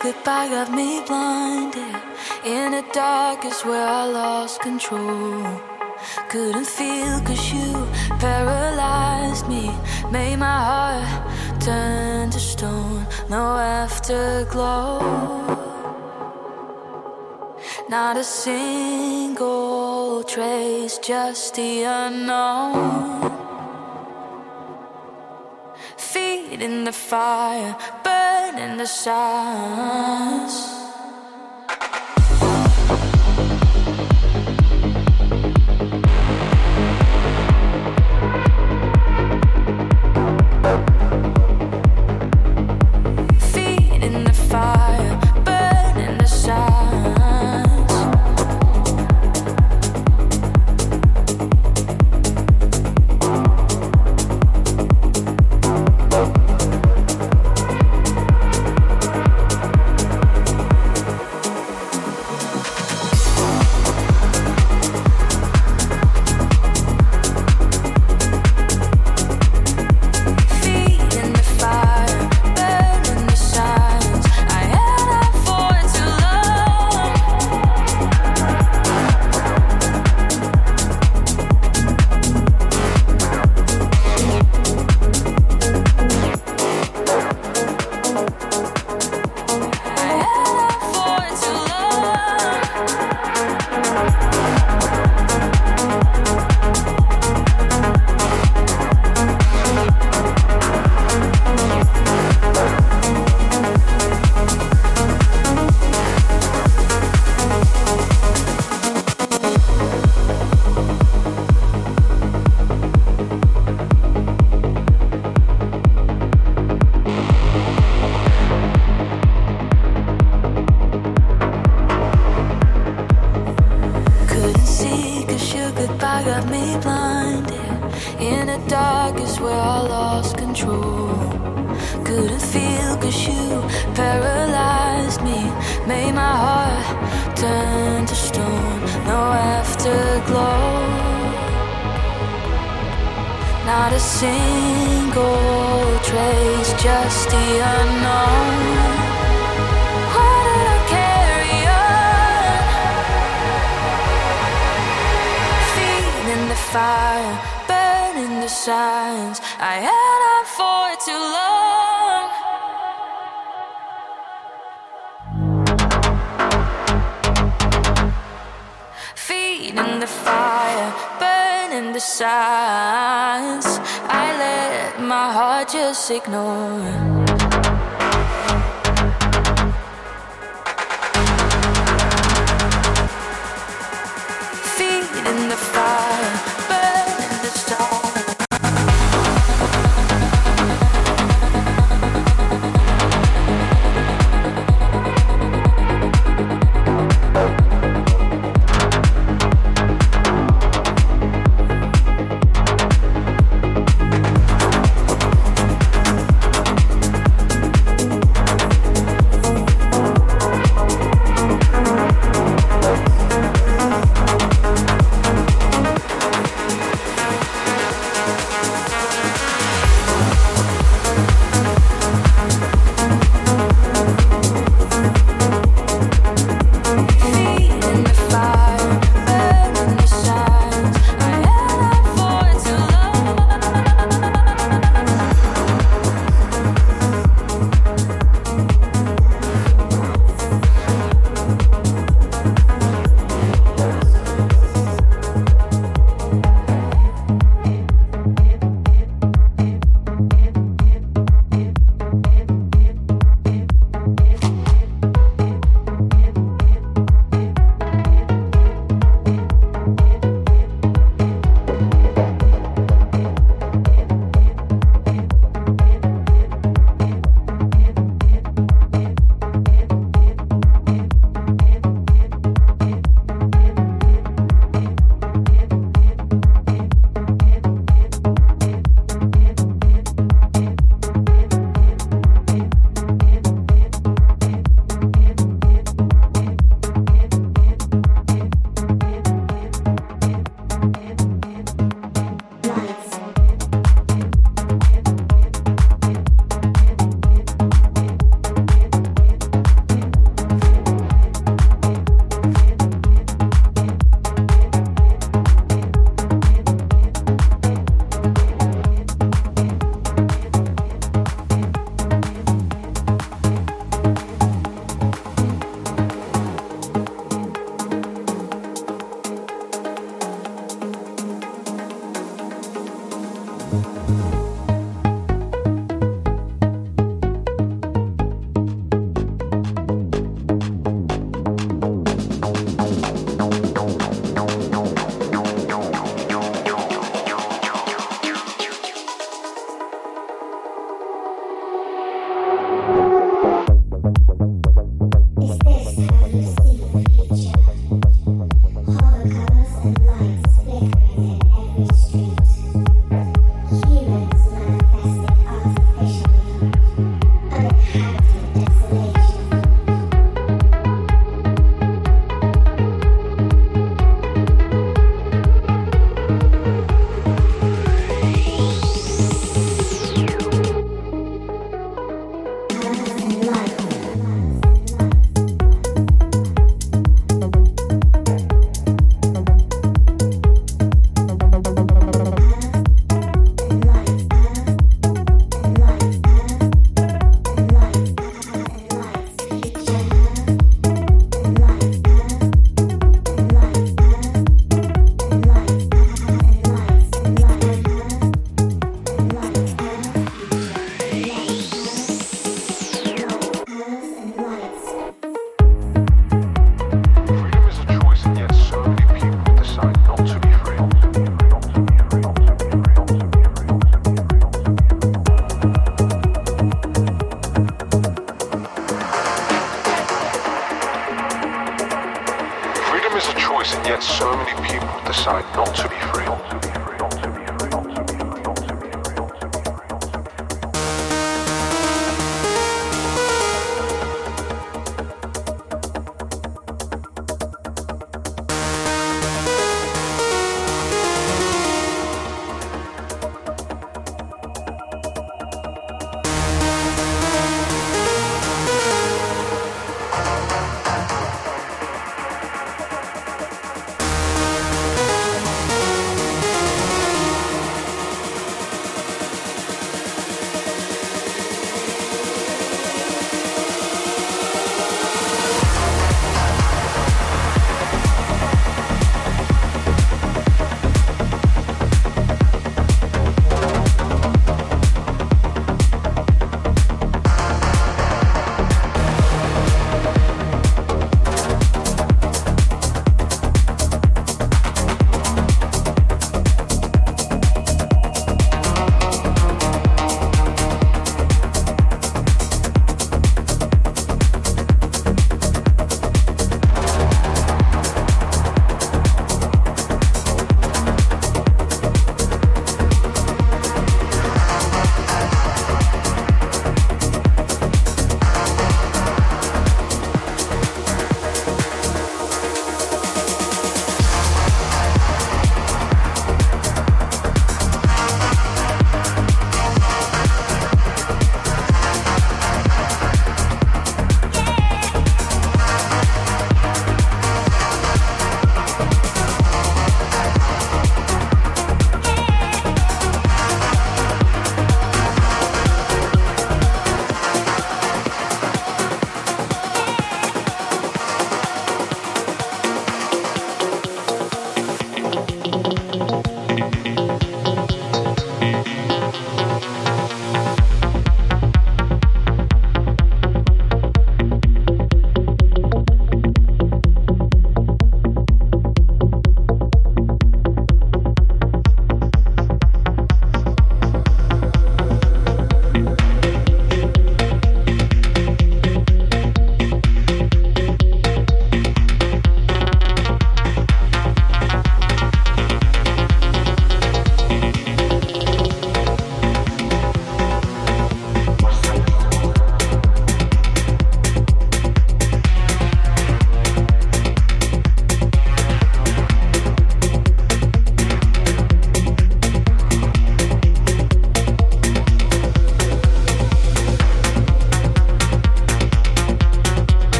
goodbye got me blinded. In the dark is where I lost control. Couldn't feel cause you paralyzed me. Made my heart turn to stone. No afterglow. Not a single trace, just the unknown. Feet in the fire, the silence.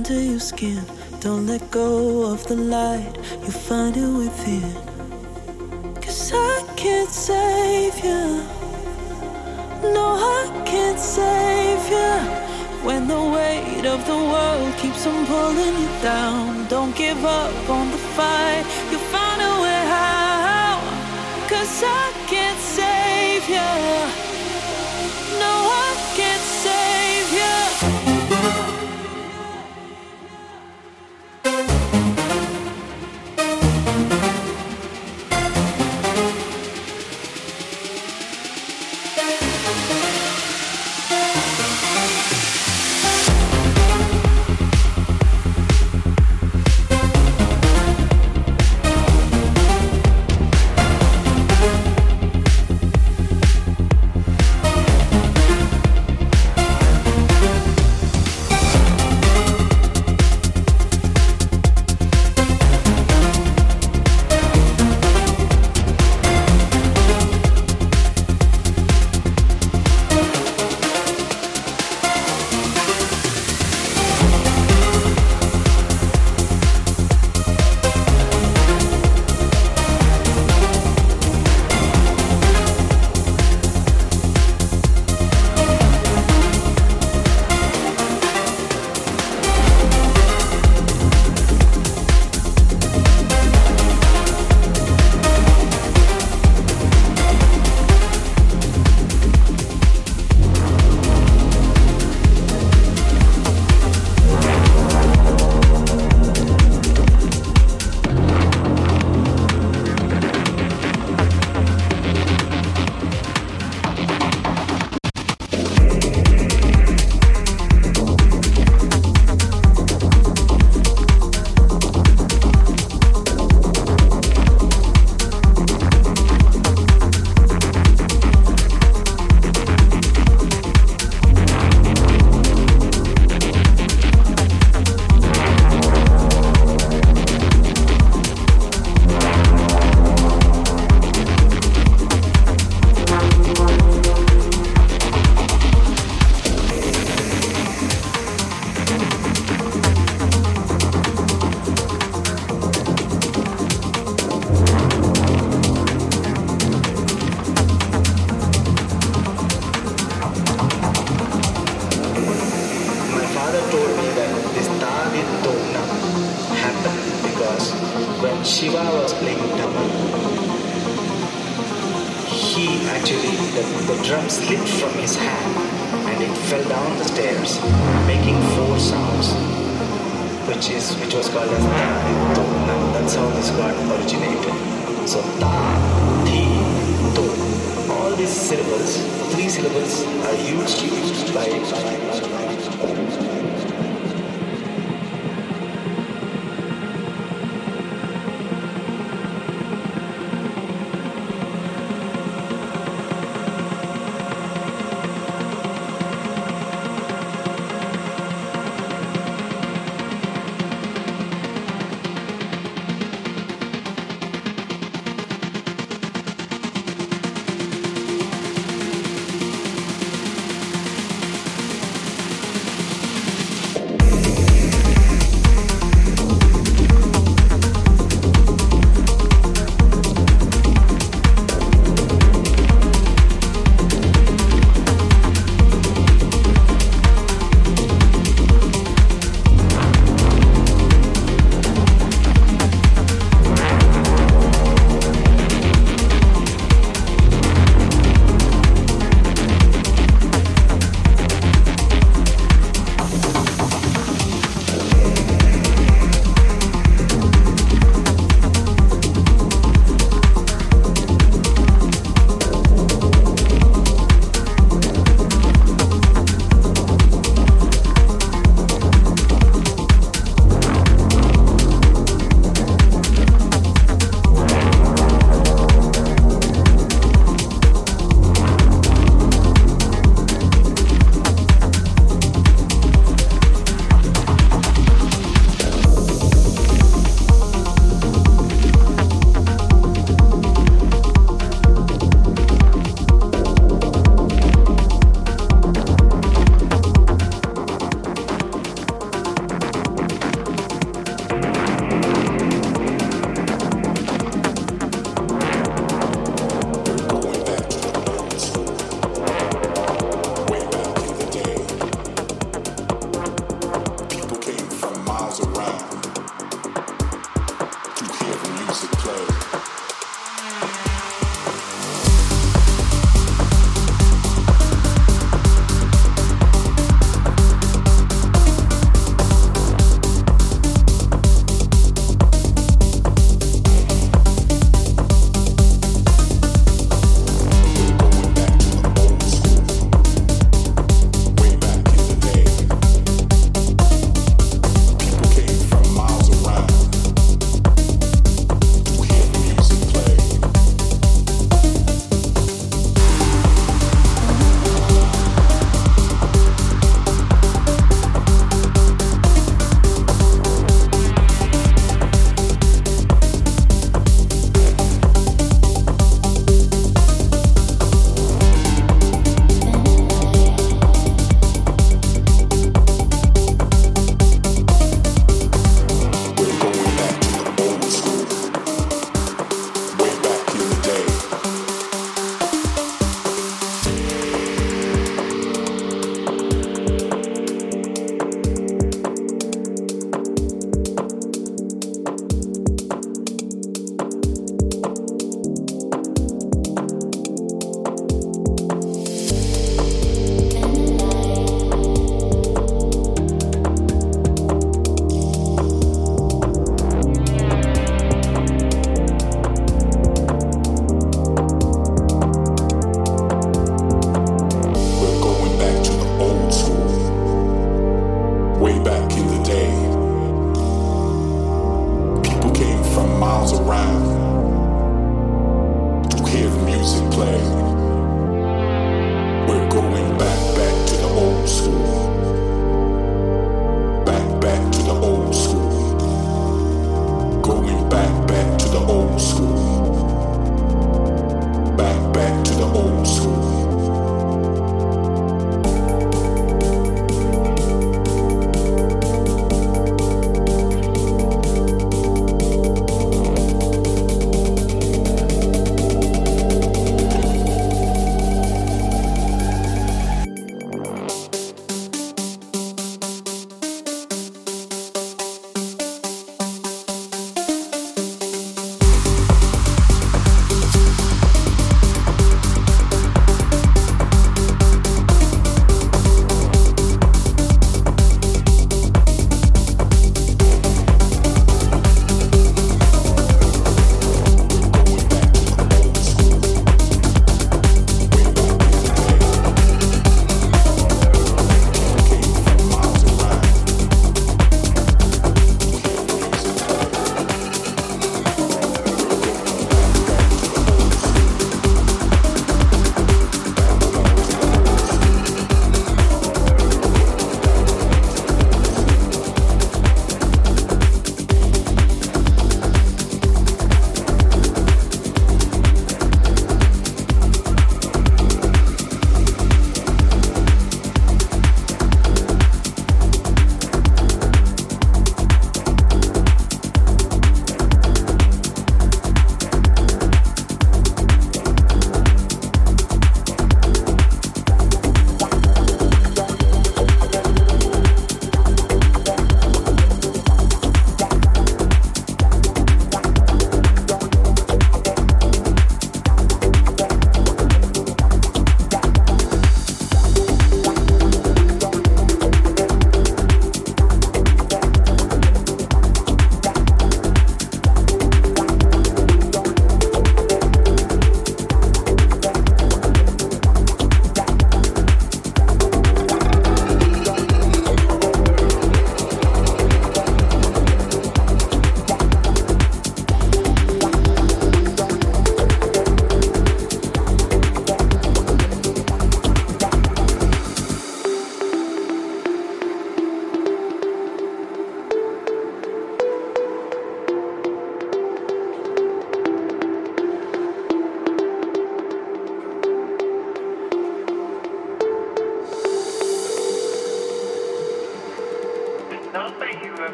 Under your skin. Don't let go of the light, you find it within. Cause I can't save you. No, I can't save you. When the weight of the world keeps on pulling you down, don't give up on the fight. You find a way out. Cause I can't save you.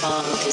Capacity